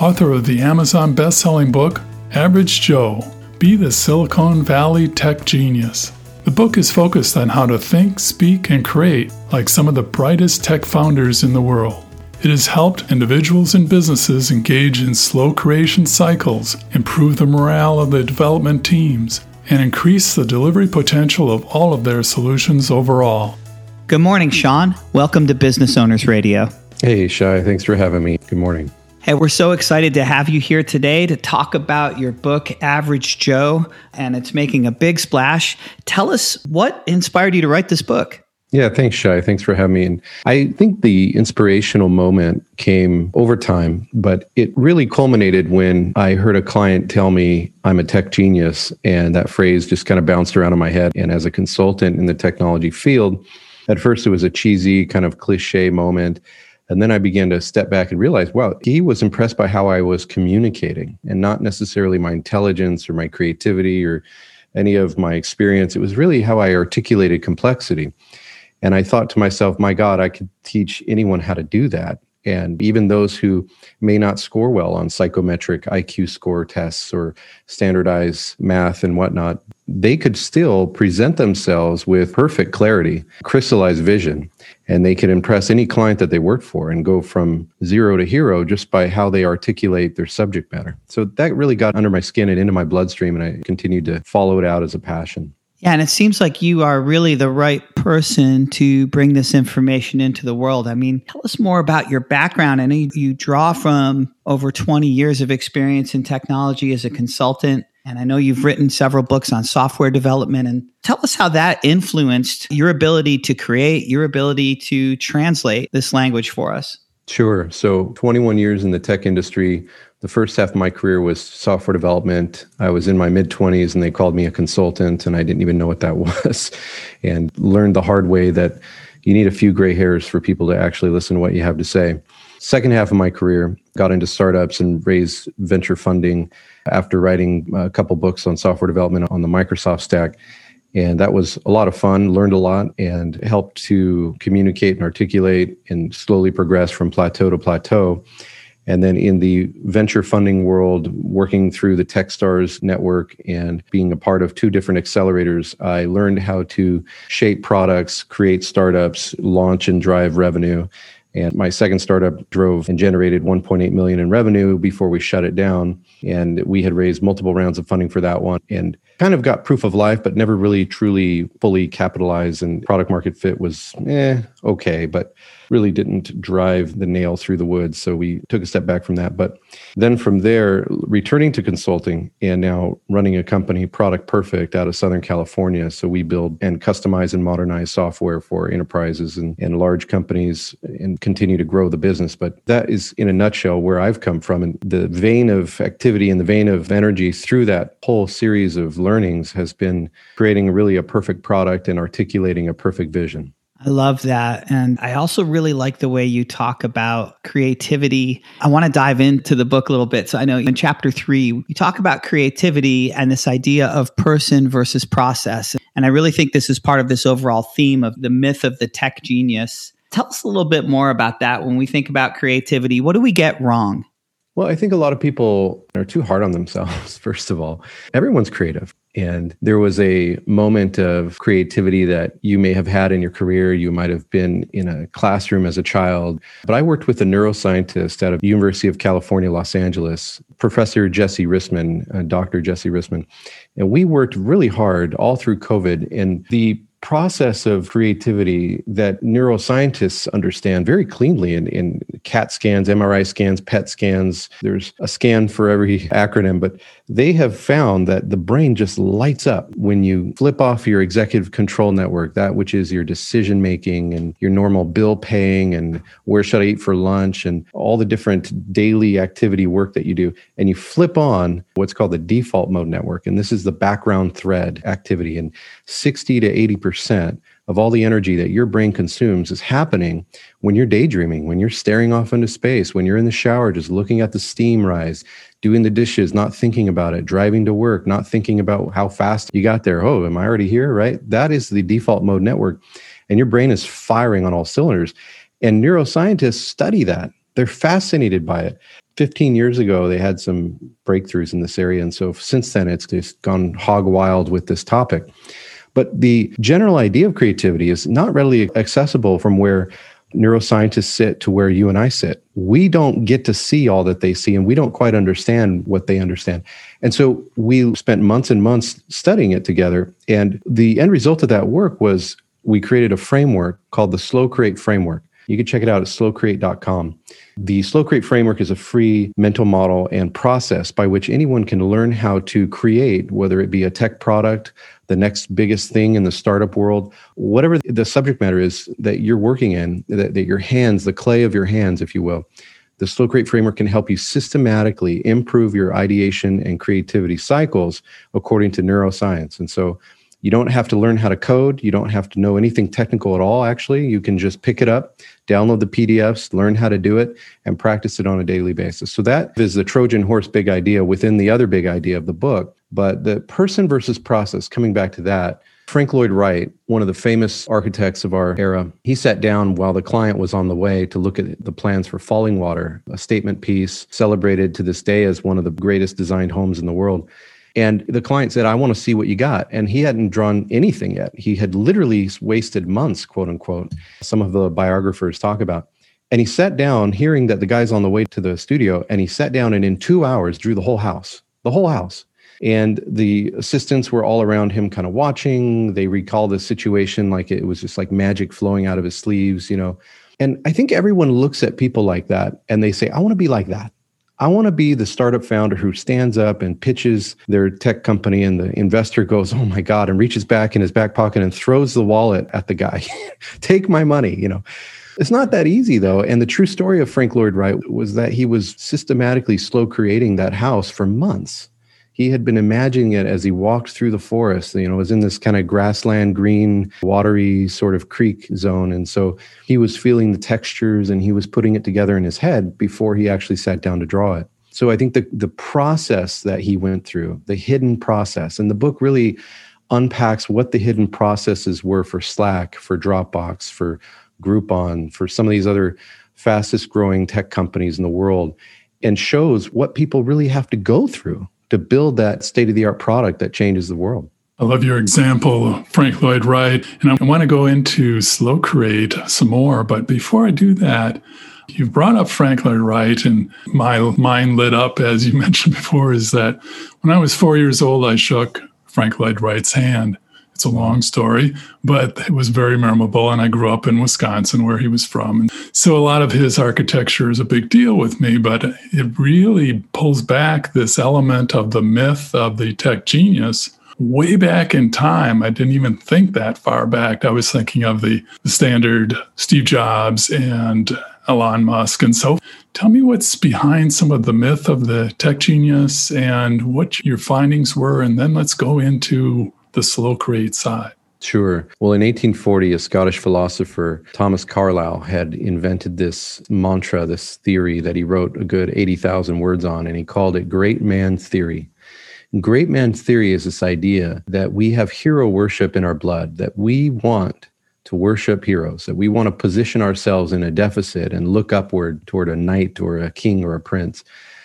author of the Amazon best-selling book Average Joe: Be the Silicon Valley Tech Genius. The book is focused on how to think, speak, and create like some of the brightest tech founders in the world. It has helped individuals and businesses engage in slow creation cycles, improve the morale of the development teams, and increase the delivery potential of all of their solutions overall. Good morning, Sean. Welcome to Business Owners Radio. Hey, Shai. Thanks for having me. Good morning. Hey, we're so excited to have you here today to talk about your book, Average Joe, and it's making a big splash. Tell us what inspired you to write this book. Yeah, thanks, Shai. Thanks for having me. And I think the inspirational moment came over time, but it really culminated when I heard a client tell me I'm a tech genius. And that phrase just kind of bounced around in my head. And as a consultant in the technology field, at first it was a cheesy kind of cliche moment. And then I began to step back and realize, wow, he was impressed by how I was communicating and not necessarily my intelligence or my creativity or any of my experience. It was really how I articulated complexity. And I thought to myself, my God, I could teach anyone how to do that. And even those who may not score well on psychometric IQ score tests or standardized math and whatnot, they could still present themselves with perfect clarity, crystallized vision, and they could impress any client that they work for and go from zero to hero just by how they articulate their subject matter. So that really got under my skin and into my bloodstream, and I continued to follow it out as a passion. Yeah, and it seems like you are really the right person to bring this information into the world. I mean, tell us more about your background. I know you, you draw from over 20 years of experience in technology as a consultant. And I know you've written several books on software development. And tell us how that influenced your ability to create, your ability to translate this language for us. Sure. So, 21 years in the tech industry, the first half of my career was software development. I was in my mid 20s and they called me a consultant, and I didn't even know what that was. and learned the hard way that you need a few gray hairs for people to actually listen to what you have to say. Second half of my career, got into startups and raised venture funding after writing a couple books on software development on the Microsoft stack. And that was a lot of fun, learned a lot, and helped to communicate and articulate and slowly progress from plateau to plateau. And then in the venture funding world, working through the Techstars network and being a part of two different accelerators, I learned how to shape products, create startups, launch and drive revenue. And my second startup drove and generated 1.8 million in revenue before we shut it down. And we had raised multiple rounds of funding for that one and kind of got proof of life, but never really truly fully capitalized. And product market fit was eh, okay. But really didn't drive the nail through the woods. So we took a step back from that. But then from there, returning to consulting and now running a company, Product Perfect, out of Southern California. So we build and customize and modernize software for enterprises and, and large companies and continue to grow the business. But that is, in a nutshell, where I've come from. And the vein of activity and the vein of energy through that whole series of learnings has been creating really a perfect product and articulating a perfect vision. I love that. And I also really like the way you talk about creativity. I want to dive into the book a little bit. So I know in chapter three, you talk about creativity and this idea of person versus process. And I really think this is part of this overall theme of the myth of the tech genius. Tell us a little bit more about that when we think about creativity. What do we get wrong? Well, I think a lot of people are too hard on themselves, first of all. Everyone's creative. And there was a moment of creativity that you may have had in your career. You might have been in a classroom as a child. But I worked with a neuroscientist out of University of California, Los Angeles, Professor Jesse Rissman, uh, Dr. Jesse Rissman. And we worked really hard all through COVID. And the process of creativity that neuroscientists understand very cleanly in, in CAT scans, MRI scans, PET scans. There's a scan for every acronym, but they have found that the brain just lights up when you flip off your executive control network, that which is your decision making and your normal bill paying and where should I eat for lunch and all the different daily activity work that you do. And you flip on what's called the default mode network. And this is the background thread activity. And 60 to 80% of all the energy that your brain consumes is happening when you're daydreaming, when you're staring off into space, when you're in the shower, just looking at the steam rise, doing the dishes, not thinking about it, driving to work, not thinking about how fast you got there. Oh, am I already here? Right? That is the default mode network. And your brain is firing on all cylinders. And neuroscientists study that. They're fascinated by it. 15 years ago, they had some breakthroughs in this area. And so since then, it's just gone hog wild with this topic. But the general idea of creativity is not readily accessible from where neuroscientists sit to where you and I sit. We don't get to see all that they see and we don't quite understand what they understand. And so we spent months and months studying it together. And the end result of that work was we created a framework called the Slow Create Framework. You can check it out at slowcreate.com. The Slow Create framework is a free mental model and process by which anyone can learn how to create, whether it be a tech product, the next biggest thing in the startup world, whatever the subject matter is that you're working in, that, that your hands, the clay of your hands, if you will. The Slow Create framework can help you systematically improve your ideation and creativity cycles according to neuroscience. And so you don't have to learn how to code. You don't have to know anything technical at all, actually. You can just pick it up, download the PDFs, learn how to do it, and practice it on a daily basis. So that is the Trojan horse big idea within the other big idea of the book. But the person versus process, coming back to that, Frank Lloyd Wright, one of the famous architects of our era, he sat down while the client was on the way to look at the plans for Fallingwater, a statement piece celebrated to this day as one of the greatest designed homes in the world. And the client said, I want to see what you got. And he hadn't drawn anything yet. He had literally wasted months, quote unquote, some of the biographers talk about. And he sat down, hearing that the guy's on the way to the studio, and he sat down and in two hours drew the whole house, the whole house. And the assistants were all around him, kind of watching. They recall the situation like it was just like magic flowing out of his sleeves, you know. And I think everyone looks at people like that and they say, I want to be like that. I want to be the startup founder who stands up and pitches their tech company, and the investor goes, Oh my God, and reaches back in his back pocket and throws the wallet at the guy. Take my money, you know. It's not that easy though. And the true story of Frank Lloyd Wright was that he was systematically slow creating that house for months he had been imagining it as he walked through the forest. You know, it was in this kind of grassland, green, watery sort of creek zone. And so he was feeling the textures and he was putting it together in his head before he actually sat down to draw it. So I think the, the process that he went through, the hidden process, and the book really unpacks what the hidden processes were for Slack, for Dropbox, for Groupon, for some of these other fastest growing tech companies in the world, and shows what people really have to go through to build that state of the art product that changes the world. I love your example, Frank Lloyd Wright. And I want to go into Slow Create some more. But before I do that, you've brought up Frank Lloyd Wright, and my mind lit up, as you mentioned before, is that when I was four years old, I shook Frank Lloyd Wright's hand. It's a long story, but it was very memorable. And I grew up in Wisconsin, where he was from. And so a lot of his architecture is a big deal with me, but it really pulls back this element of the myth of the tech genius way back in time. I didn't even think that far back. I was thinking of the, the standard Steve Jobs and Elon Musk. And so tell me what's behind some of the myth of the tech genius and what your findings were. And then let's go into the slow create side? Sure. Well, in 1840, a Scottish philosopher, Thomas Carlyle, had invented this mantra, this theory that he wrote a good 80,000 words on, and he called it Great Man Theory. Great Man Theory is this idea that we have hero worship in our blood, that we want to worship heroes, that we want to position ourselves in a deficit and look upward toward a knight or a king or a prince.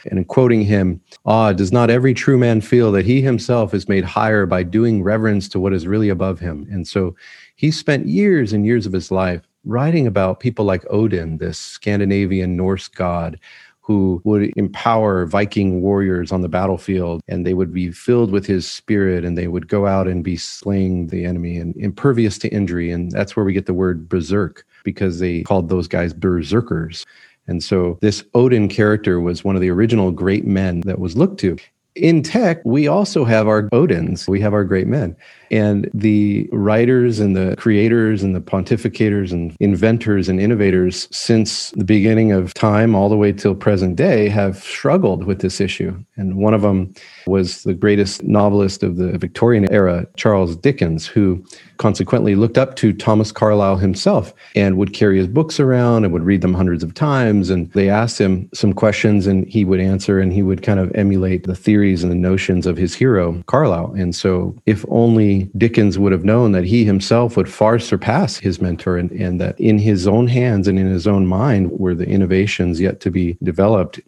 And in quoting him, Ah, does not every true man feel that he himself is made higher by doing reverence to what is really above him? And so he spent years and years of his life writing about people like Odin, this Scandinavian Norse god, who would empower Viking warriors on the battlefield, and they would be filled with his spirit, and they would go out and be slaying the enemy and impervious to injury. And that's where we get the word berserk, because they called those guys berserkers. And so this Odin character was one of the original great men that was looked to. In tech, we also have our Odins, we have our great men. And the writers and the creators and the pontificators and inventors and innovators since the beginning of time all the way till present day have struggled with this issue. And one of them was the greatest novelist of the Victorian era, Charles Dickens, who consequently looked up to Thomas Carlyle himself and would carry his books around and would read them hundreds of times. And they asked him some questions and he would answer and he would kind of emulate the theories and the notions of his hero, Carlyle. And so, if only Dickens would have known that he himself would far surpass his mentor and, and that in his own hands and in his own mind were the innovations yet to be developed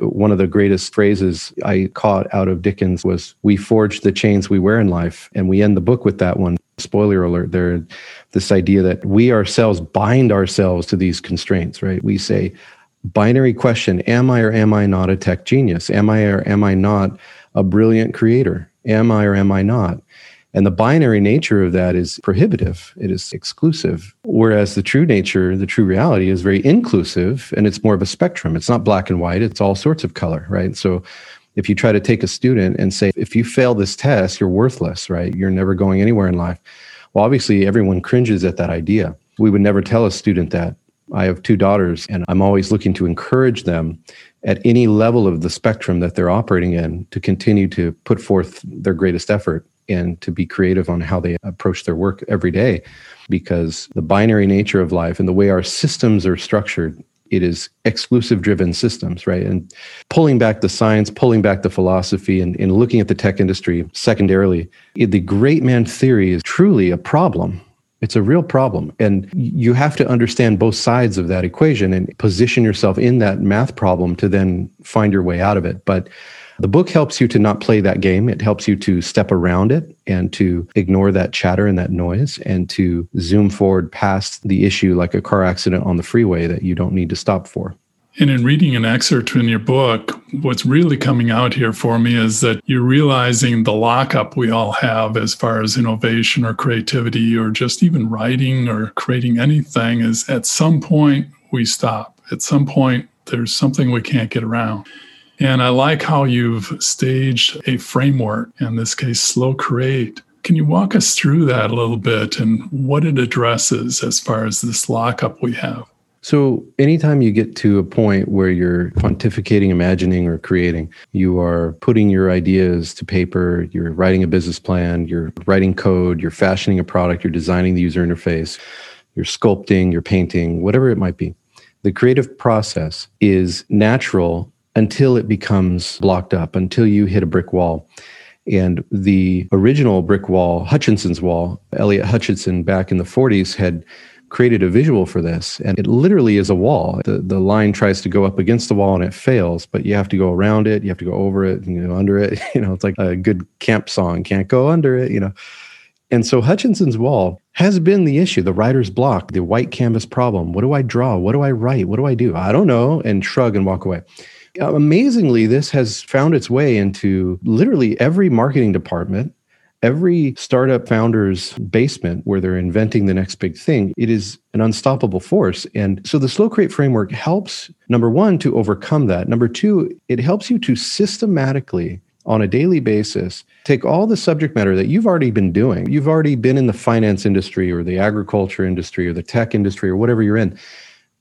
one of the greatest phrases I caught out of Dickens was, We forge the chains we wear in life. And we end the book with that one. Spoiler alert there. This idea that we ourselves bind ourselves to these constraints, right? We say, binary question Am I or am I not a tech genius? Am I or am I not a brilliant creator? Am I or am I not? And the binary nature of that is prohibitive, it is exclusive. Whereas the true nature, the true reality is very inclusive and it's more of a spectrum. It's not black and white, it's all sorts of color, right? So if you try to take a student and say, if you fail this test, you're worthless, right? You're never going anywhere in life. Well, obviously, everyone cringes at that idea. We would never tell a student that. I have two daughters, and I'm always looking to encourage them at any level of the spectrum that they're operating in to continue to put forth their greatest effort and to be creative on how they approach their work every day because the binary nature of life and the way our systems are structured it is exclusive driven systems right and pulling back the science pulling back the philosophy and, and looking at the tech industry secondarily the great man theory is truly a problem it's a real problem. And you have to understand both sides of that equation and position yourself in that math problem to then find your way out of it. But the book helps you to not play that game. It helps you to step around it and to ignore that chatter and that noise and to zoom forward past the issue like a car accident on the freeway that you don't need to stop for. And in reading an excerpt in your book, what's really coming out here for me is that you're realizing the lockup we all have as far as innovation or creativity or just even writing or creating anything is at some point we stop. At some point, there's something we can't get around. And I like how you've staged a framework, in this case, Slow Create. Can you walk us through that a little bit and what it addresses as far as this lockup we have? So, anytime you get to a point where you're pontificating, imagining, or creating, you are putting your ideas to paper, you're writing a business plan, you're writing code, you're fashioning a product, you're designing the user interface, you're sculpting, you're painting, whatever it might be. The creative process is natural until it becomes blocked up, until you hit a brick wall. And the original brick wall, Hutchinson's wall, Elliot Hutchinson back in the 40s had created a visual for this. And it literally is a wall. The, the line tries to go up against the wall and it fails, but you have to go around it, you have to go over it, and know, under it. You know, it's like a good camp song, can't go under it, you know. And so Hutchinson's wall has been the issue, the writer's block, the white canvas problem. What do I draw? What do I write? What do I do? I don't know, and shrug and walk away. Uh, amazingly, this has found its way into literally every marketing department, every startup founder's basement where they're inventing the next big thing. It is an unstoppable force. And so the Slow Create framework helps, number one, to overcome that. Number two, it helps you to systematically on a daily basis take all the subject matter that you've already been doing. You've already been in the finance industry or the agriculture industry or the tech industry or whatever you're in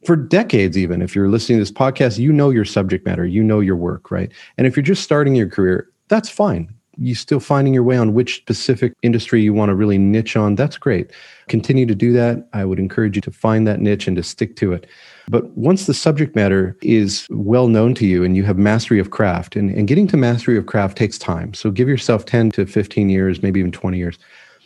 for decades even if you're listening to this podcast you know your subject matter you know your work right? And if you're just starting your career that's fine. You're still finding your way on which specific industry you want to really niche on that's great. Continue to do that. I would encourage you to find that niche and to stick to it. But once the subject matter is well known to you and you have mastery of craft and, and getting to mastery of craft takes time. So give yourself 10 to 15 years maybe even 20 years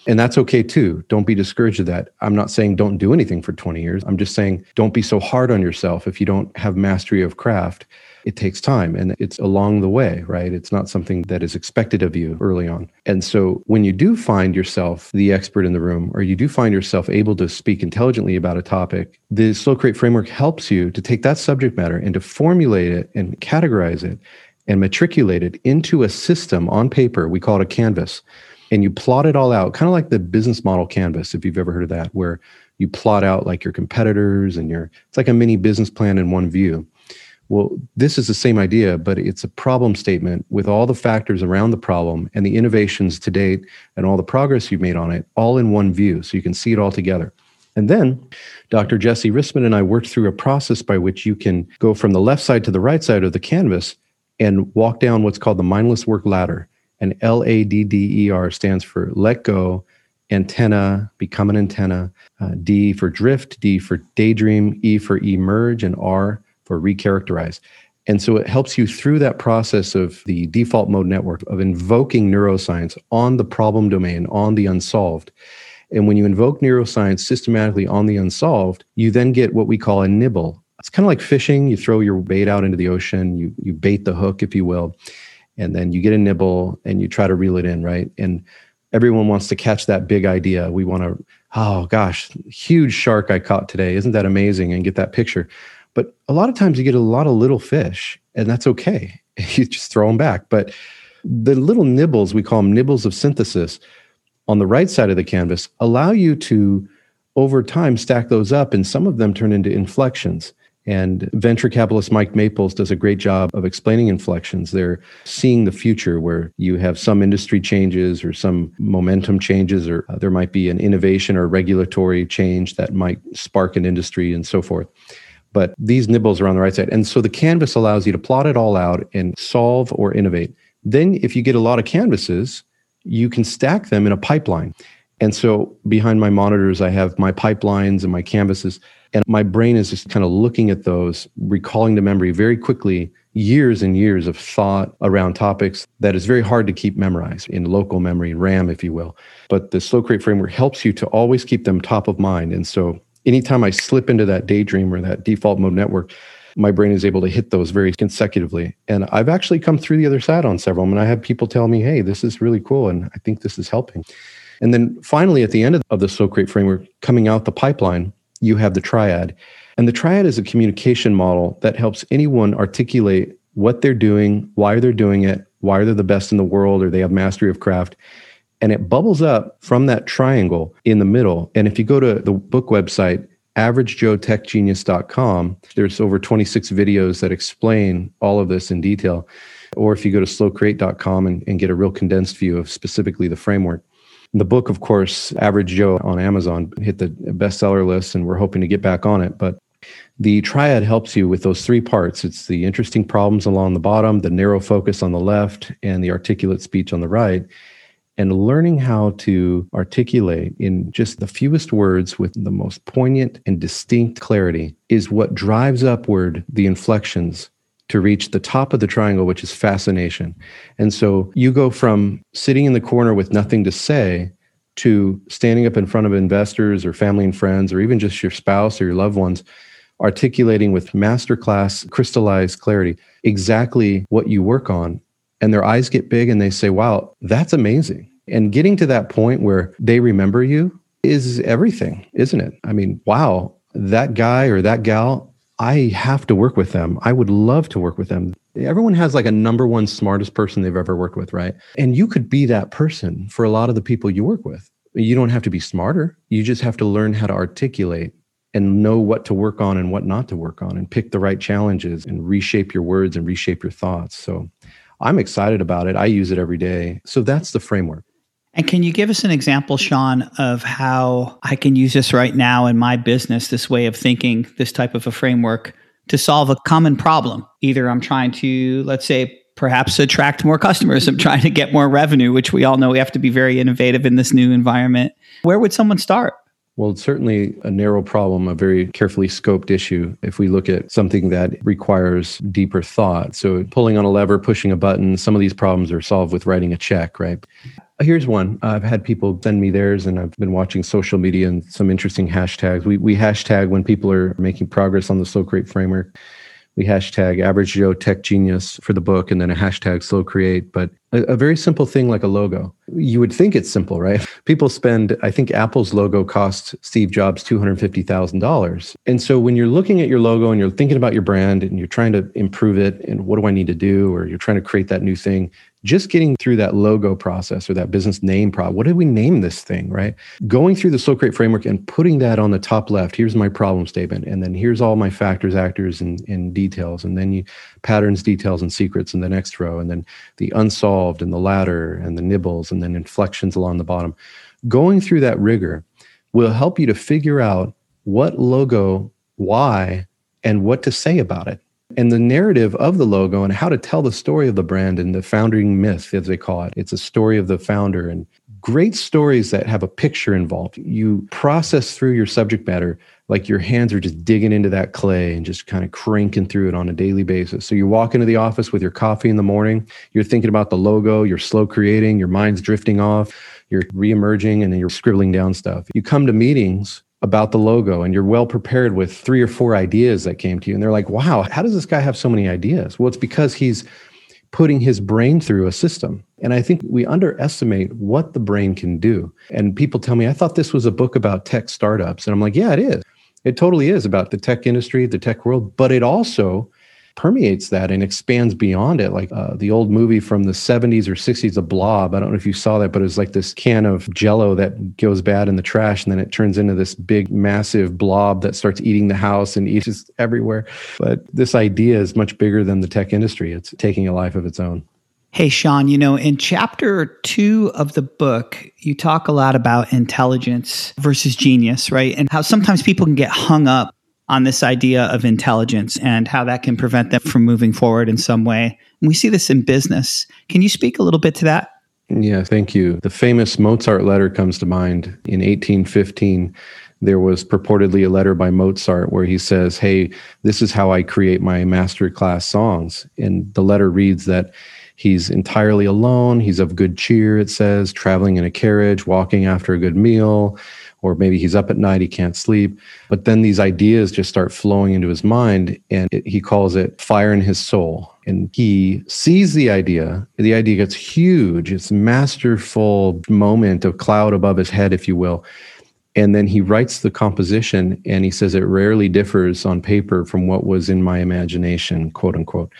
And that's okay too. Don't be discouraged of that. I'm not saying don't do anything for 20 years. I'm just saying don't be so hard on yourself if you don't have mastery of craft. It takes time and it's along the way, right? It's not something that is expected of you early on. And so when you do find yourself the expert in the room, or you do find yourself able to speak intelligently about a topic, the Slow Create framework helps you to take that subject matter and to formulate it and categorize it and matriculate it into a system on paper. We call it a canvas. And you plot it all out, kind of like the business model canvas, if you've ever heard of that, where you plot out like your competitors and your, it's like a mini business plan in one view. Well, this is the same idea, but it's a problem statement with all the factors around the problem and the innovations to date and all the progress you've made on it, all in one view. So you can see it all together. And then Dr. Jesse Rissman and I worked through a process by which you can go from the left side to the right side of the canvas and walk down what's called the mindless work ladder. And L A D D E R stands for let go, antenna, become an antenna, uh, D for drift, D for daydream, E for emerge, and R for recharacterize. And so it helps you through that process of the default mode network of invoking neuroscience on the problem domain, on the unsolved. And when you invoke neuroscience systematically on the unsolved, you then get what we call a nibble, it's kind of like fishing. You throw your bait out into the ocean, you you bait the hook, if you will, and then you get a nibble and you try to reel it in, right? And everyone wants to catch that big idea. We want to, oh gosh, huge shark I caught today. Isn't that amazing? And get that picture. But a lot of times you get a lot of little fish, and that's okay. You just throw them back. But the little nibbles, we call them nibbles of synthesis, on the right side of the canvas allow you to, over time, stack those up, and some of them turn into inflections. And venture capitalist Mike Maples does a great job of explaining inflections. They're seeing the future where you have some industry changes or some momentum changes, or uh, there might be an innovation or regulatory change that might spark an industry and so forth. But these nibbles are on the right side. And so the canvas allows you to plot it all out and solve or innovate. Then, if you get a lot of canvases, you can stack them in a pipeline. And so behind my monitors, I have my pipelines and my canvases and my brain is just kind of looking at those, recalling to memory very quickly years and years of thought around topics that is very hard to keep memorized in local memory, RAM, if you will. But the Slow Create framework helps you to always keep them top of mind. And so anytime I slip into that daydream or that default mode network, my brain is able to hit those very consecutively. And I've actually come through the other side on several. And I have people tell me, hey, this is really cool. And I think this is helping. And then finally, at the end of the Slow Create framework, coming out the pipeline, you have the triad. And the triad is a communication model that helps anyone articulate what they're doing, why they're doing it, why they're the best in the world, or they have mastery of craft. And it bubbles up from that triangle in the middle. And if you go to the book website, averagejoetechgenius.com, there's over 26 videos that explain all of this in detail. Or if you go to slowcreate.com and, and get a real condensed view of specifically the framework. The book, of course, Average Joe on Amazon hit the bestseller list, and we're hoping to get back on it. But the triad helps you with those three parts it's the interesting problems along the bottom, the narrow focus on the left, and the articulate speech on the right. And learning how to articulate in just the fewest words with the most poignant and distinct clarity is what drives upward the inflections to reach the top of the triangle, which is fascination. And so you go from sitting in the corner with nothing to say to standing up in front of investors or family and friends, or even just your spouse or your loved ones, articulating with masterclass crystallized clarity exactly what you work on. And their eyes get big and they say, wow, that's amazing. And getting to that point where they remember you is everything, isn't it? I mean, wow, that guy or that gal I have to work with them. I would love to work with them. Everyone has like a number one smartest person they've ever worked with, right? And you could be that person for a lot of the people you work with. You don't have to be smarter. You just have to learn how to articulate and know what to work on and what not to work on and pick the right challenges and reshape your words and reshape your thoughts. So I'm excited about it. I use it every day. So that's the framework. And can you give us an example, Sean, of how I can use this right now in my business, this way of thinking, this type of a framework to solve a common problem? Either I'm trying to, let's say, perhaps attract more customers, I'm trying to get more revenue, which we all know we have to be very innovative in this new environment. Where would someone start? Well, it's certainly a narrow problem, a very carefully scoped issue. If we look at something that requires deeper thought, so pulling on a lever, pushing a button, some of these problems are solved with writing a check, right? Here's one. I've had people send me theirs, and I've been watching social media and some interesting hashtags. We, we hashtag when people are making progress on the Slow Create framework we hashtag average Joe tech genius for the book and then a hashtag slow create. But a, a, very simple thing like a logo. You would think it's simple, right? People spend, I think Apple's logo cost Steve Jobs $250,000. And so when you're looking at your logo and you're thinking about your brand and you're trying to improve it and what do I need to do, or you're trying to create that new thing, just getting through that logo process or that business name problem. What did we name this thing, right? Going through the Slow Create framework and putting that on the top left. Here's my problem statement. And then here's all my factors, actors, and, and details. And then you patterns, details, and secrets in the next row. And then the unsolved and the ladder and the nibbles and then inflections along the bottom. Going through that rigor will help you to figure out what logo, why, and what to say about it and the narrative of the logo and how to tell the story of the brand and the founding myth, as they call it. It's a story of the founder and great stories that have a picture involved. You process through your subject matter like your hands are just digging into that clay and just kind of cranking through it on a daily basis. So you walk into the office with your coffee in the morning, you're thinking about the logo, you're slow creating, your mind's drifting off, you're reemerging, and then you're scribbling down stuff. You come to meetings about the logo and you're well prepared with three or four ideas that came to you and they're like wow how does this guy have so many ideas? Well it's because he's putting his brain through a system and i think we underestimate what the brain can do. And people tell me i thought this was a book about tech startups and i'm like yeah it is. It totally is about the tech industry the tech world but it also permeates that and expands beyond it. Like uh, the old movie from the 70s or 60s, The Blob. I don't know if you saw that, but it was like this can of jello that goes bad in the trash and then it turns into this big, massive blob that starts eating the house and eats everywhere. But this idea is much bigger than the tech industry, it's taking a life of its own. Hey, Sean, you know, in chapter two of the book, you talk a lot about intelligence versus genius, right? And how sometimes people can get hung up on this idea of intelligence and how that can prevent them from moving forward in some way. And we see this in business. Can you speak a little bit to that? Yeah, thank you. The famous Mozart letter comes to mind in 1815 there was purportedly a letter by Mozart where he says, Hey, this is how I create my master class songs. And the letter reads that he's entirely alone, he's of good cheer, it says, traveling in a carriage, walking after a good meal, or maybe he's up at night, he can't sleep. But then these ideas just start flowing into his mind, and it, he calls it fire in his soul. And he sees the idea. The idea gets huge. It's masterful moment of cloud above his head, if you will. And then he writes the composition, and he says it rarely differs on paper from what was in my imagination, quote unquote.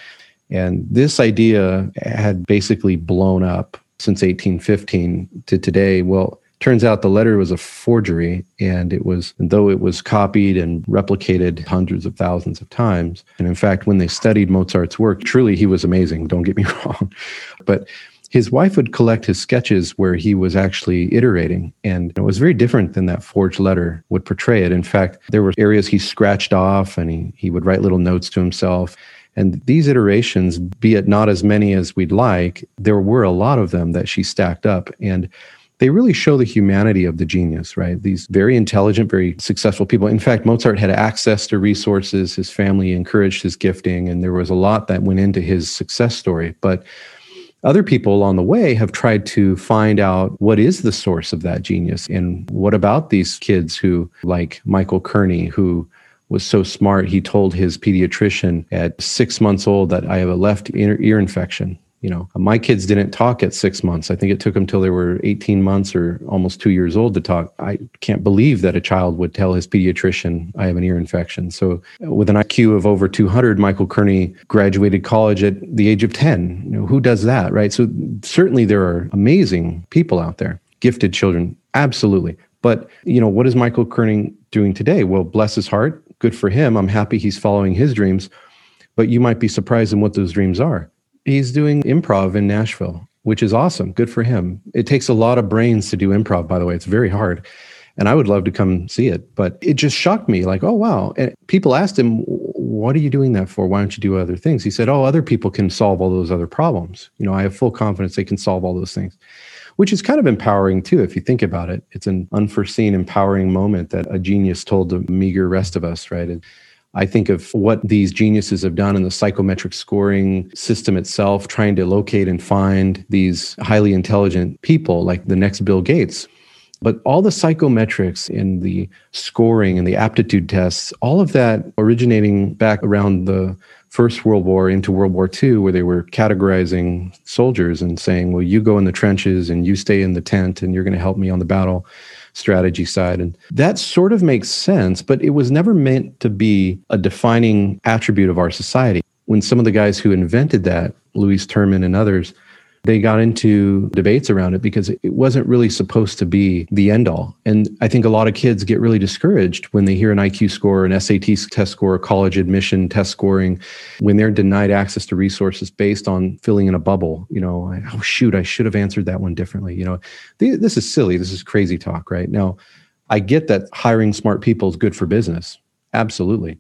And this idea had basically blown up since 1815 to today. Well, Turns out the letter was a forgery, and it was, though it was copied and replicated hundreds of thousands of times. And in fact, when they studied Mozart's work, truly he was amazing, don't get me wrong. But his wife would collect his sketches where he was actually iterating, and it was very different than that forged letter would portray it. In fact, there were areas he scratched off, and he, he would write little notes to himself. And these iterations, be it not as many as we'd like, there were a lot of them that she stacked up. And they really show the humanity of the genius, right? These very intelligent, very successful people. In fact, Mozart had access to resources, his family encouraged his gifting, and there was a lot that went into his success story. But other people along the way have tried to find out what is the source of that genius and what about these kids who, like Michael Kearney, who was so smart, he told his pediatrician at six months old that I have a left ear, infection you know my kids didn't talk at six months. I think it took them till they were 18 months or almost two years old to talk. I can't believe that a child would tell his pediatrician i have an ear infection. So with an iq of over 200 michael kearney graduated college at the age of 10 you know, who does that right? So certainly there are amazing people out there gifted children absolutely. But you know what is michael kearney doing today? Well bless his heart. Good for him. I'm happy he's following his dreams. But you might be surprised in what those dreams are He's doing improv in Nashville, which is awesome. Good for him. It takes a lot of brains to do improv, by the way. It's very hard. And I would love to come see it. But it just shocked me like, oh, wow. And people asked him, what are you doing that for? Why don't you do other things? He said, oh, other people can solve all those other problems. You know, I have full confidence they can solve all those things, which is kind of empowering too, if you think about it. It's an unforeseen, empowering moment that a genius told the meager rest of us, right? And I think of what these geniuses have done in the psychometric scoring system itself, trying to locate and find these highly intelligent people like the next Bill Gates. But all the psychometrics and the scoring and the aptitude tests, all of that originating back around the First World War into World War II, where they were categorizing soldiers and saying, well, you go in the trenches and you stay in the tent and you're going to help me on the battle strategy side. And that sort of makes sense, but it was never meant to be a defining attribute of our society. When some of the guys who invented that, Lewis Terman and others, they got into debates around it because it wasn't really supposed to be the end all. And I think a lot of kids get really discouraged when they hear an IQ score, an SAT test score, a college admission test scoring, when they're denied access to resources based on filling in a bubble. You know, oh, shoot, I should have answered that one differently. You know, this is silly. This is crazy talk, right? Now, I get that hiring smart people is good for business. Absolutely.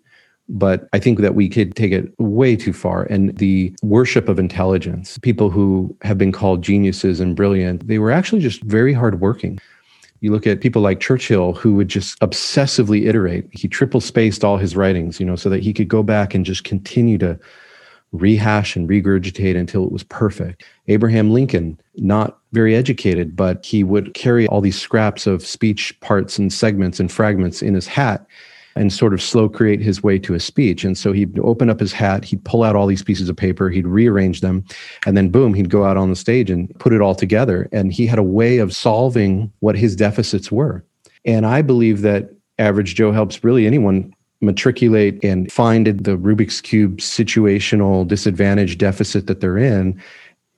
But I think that we could take it way too far. And the worship of intelligence, people who have been called geniuses and brilliant, they were actually just very hardworking. You look at people like Churchill, who would just obsessively iterate. He triple spaced all his writings, you know, so that he could go back and just continue to rehash and regurgitate until it was perfect. Abraham Lincoln, not very educated, but he would carry all these scraps of speech parts and segments and fragments in his hat and sort of slow create his way to a speech. And so he'd open up his hat, he'd pull out all these pieces of paper, he'd rearrange them, and then boom, he'd go out on the stage and put it all together. And he had a way of solving what his deficits were. And I believe that Average Joe helps really anyone matriculate and find the Rubik's Cube situational disadvantage deficit that they're in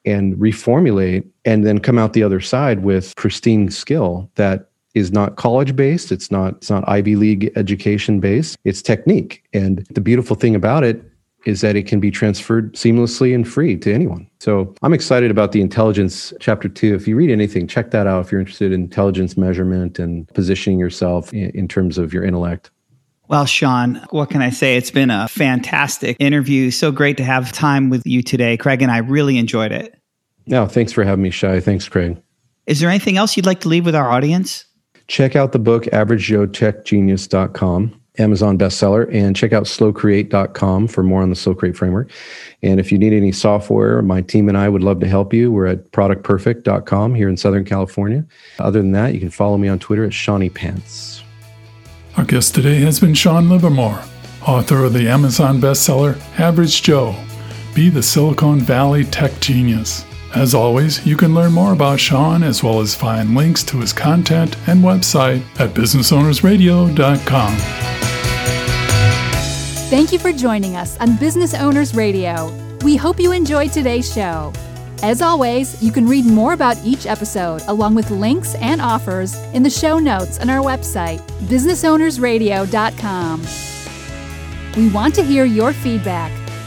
and reformulate and then come out the other side with pristine skill that is not college based it's not it's not ivy league education based it's technique and the beautiful thing about it is that it can be transferred seamlessly and free to anyone so i'm excited about the intelligence chapter 2 if you read anything check that out if you're interested in intelligence measurement and positioning yourself in, in terms of your intellect well, Sean, what can I say? It's been a fantastic interview. So great to have time with you today, Craig, and I really enjoyed it. No, thanks for having me, Shai. Thanks, Craig. Is there anything else you'd like to leave with our audience? Check out the book Average Joe averagejoetechgenius.com Amazon bestseller, and check out slowcreate.com for more on the Slow Create framework. And if you need any software, my team and I would love to help you. We're at productperfect.com here in Southern California. Other than that, you can follow me on Twitter at Shawnee Pants. Our guest today has been Sean Livermore, author of the Amazon bestseller Average Joe Be the Silicon Valley Tech Genius. As always, you can learn more about Sean as well as find links to his content and website at businessownersradio.com. Thank you for joining us on Business Owners Radio. We hope you enjoyed today's show. As always, you can read more about each episode along with links and offers in the show notes on our website, businessownersradio.com. We want to hear your feedback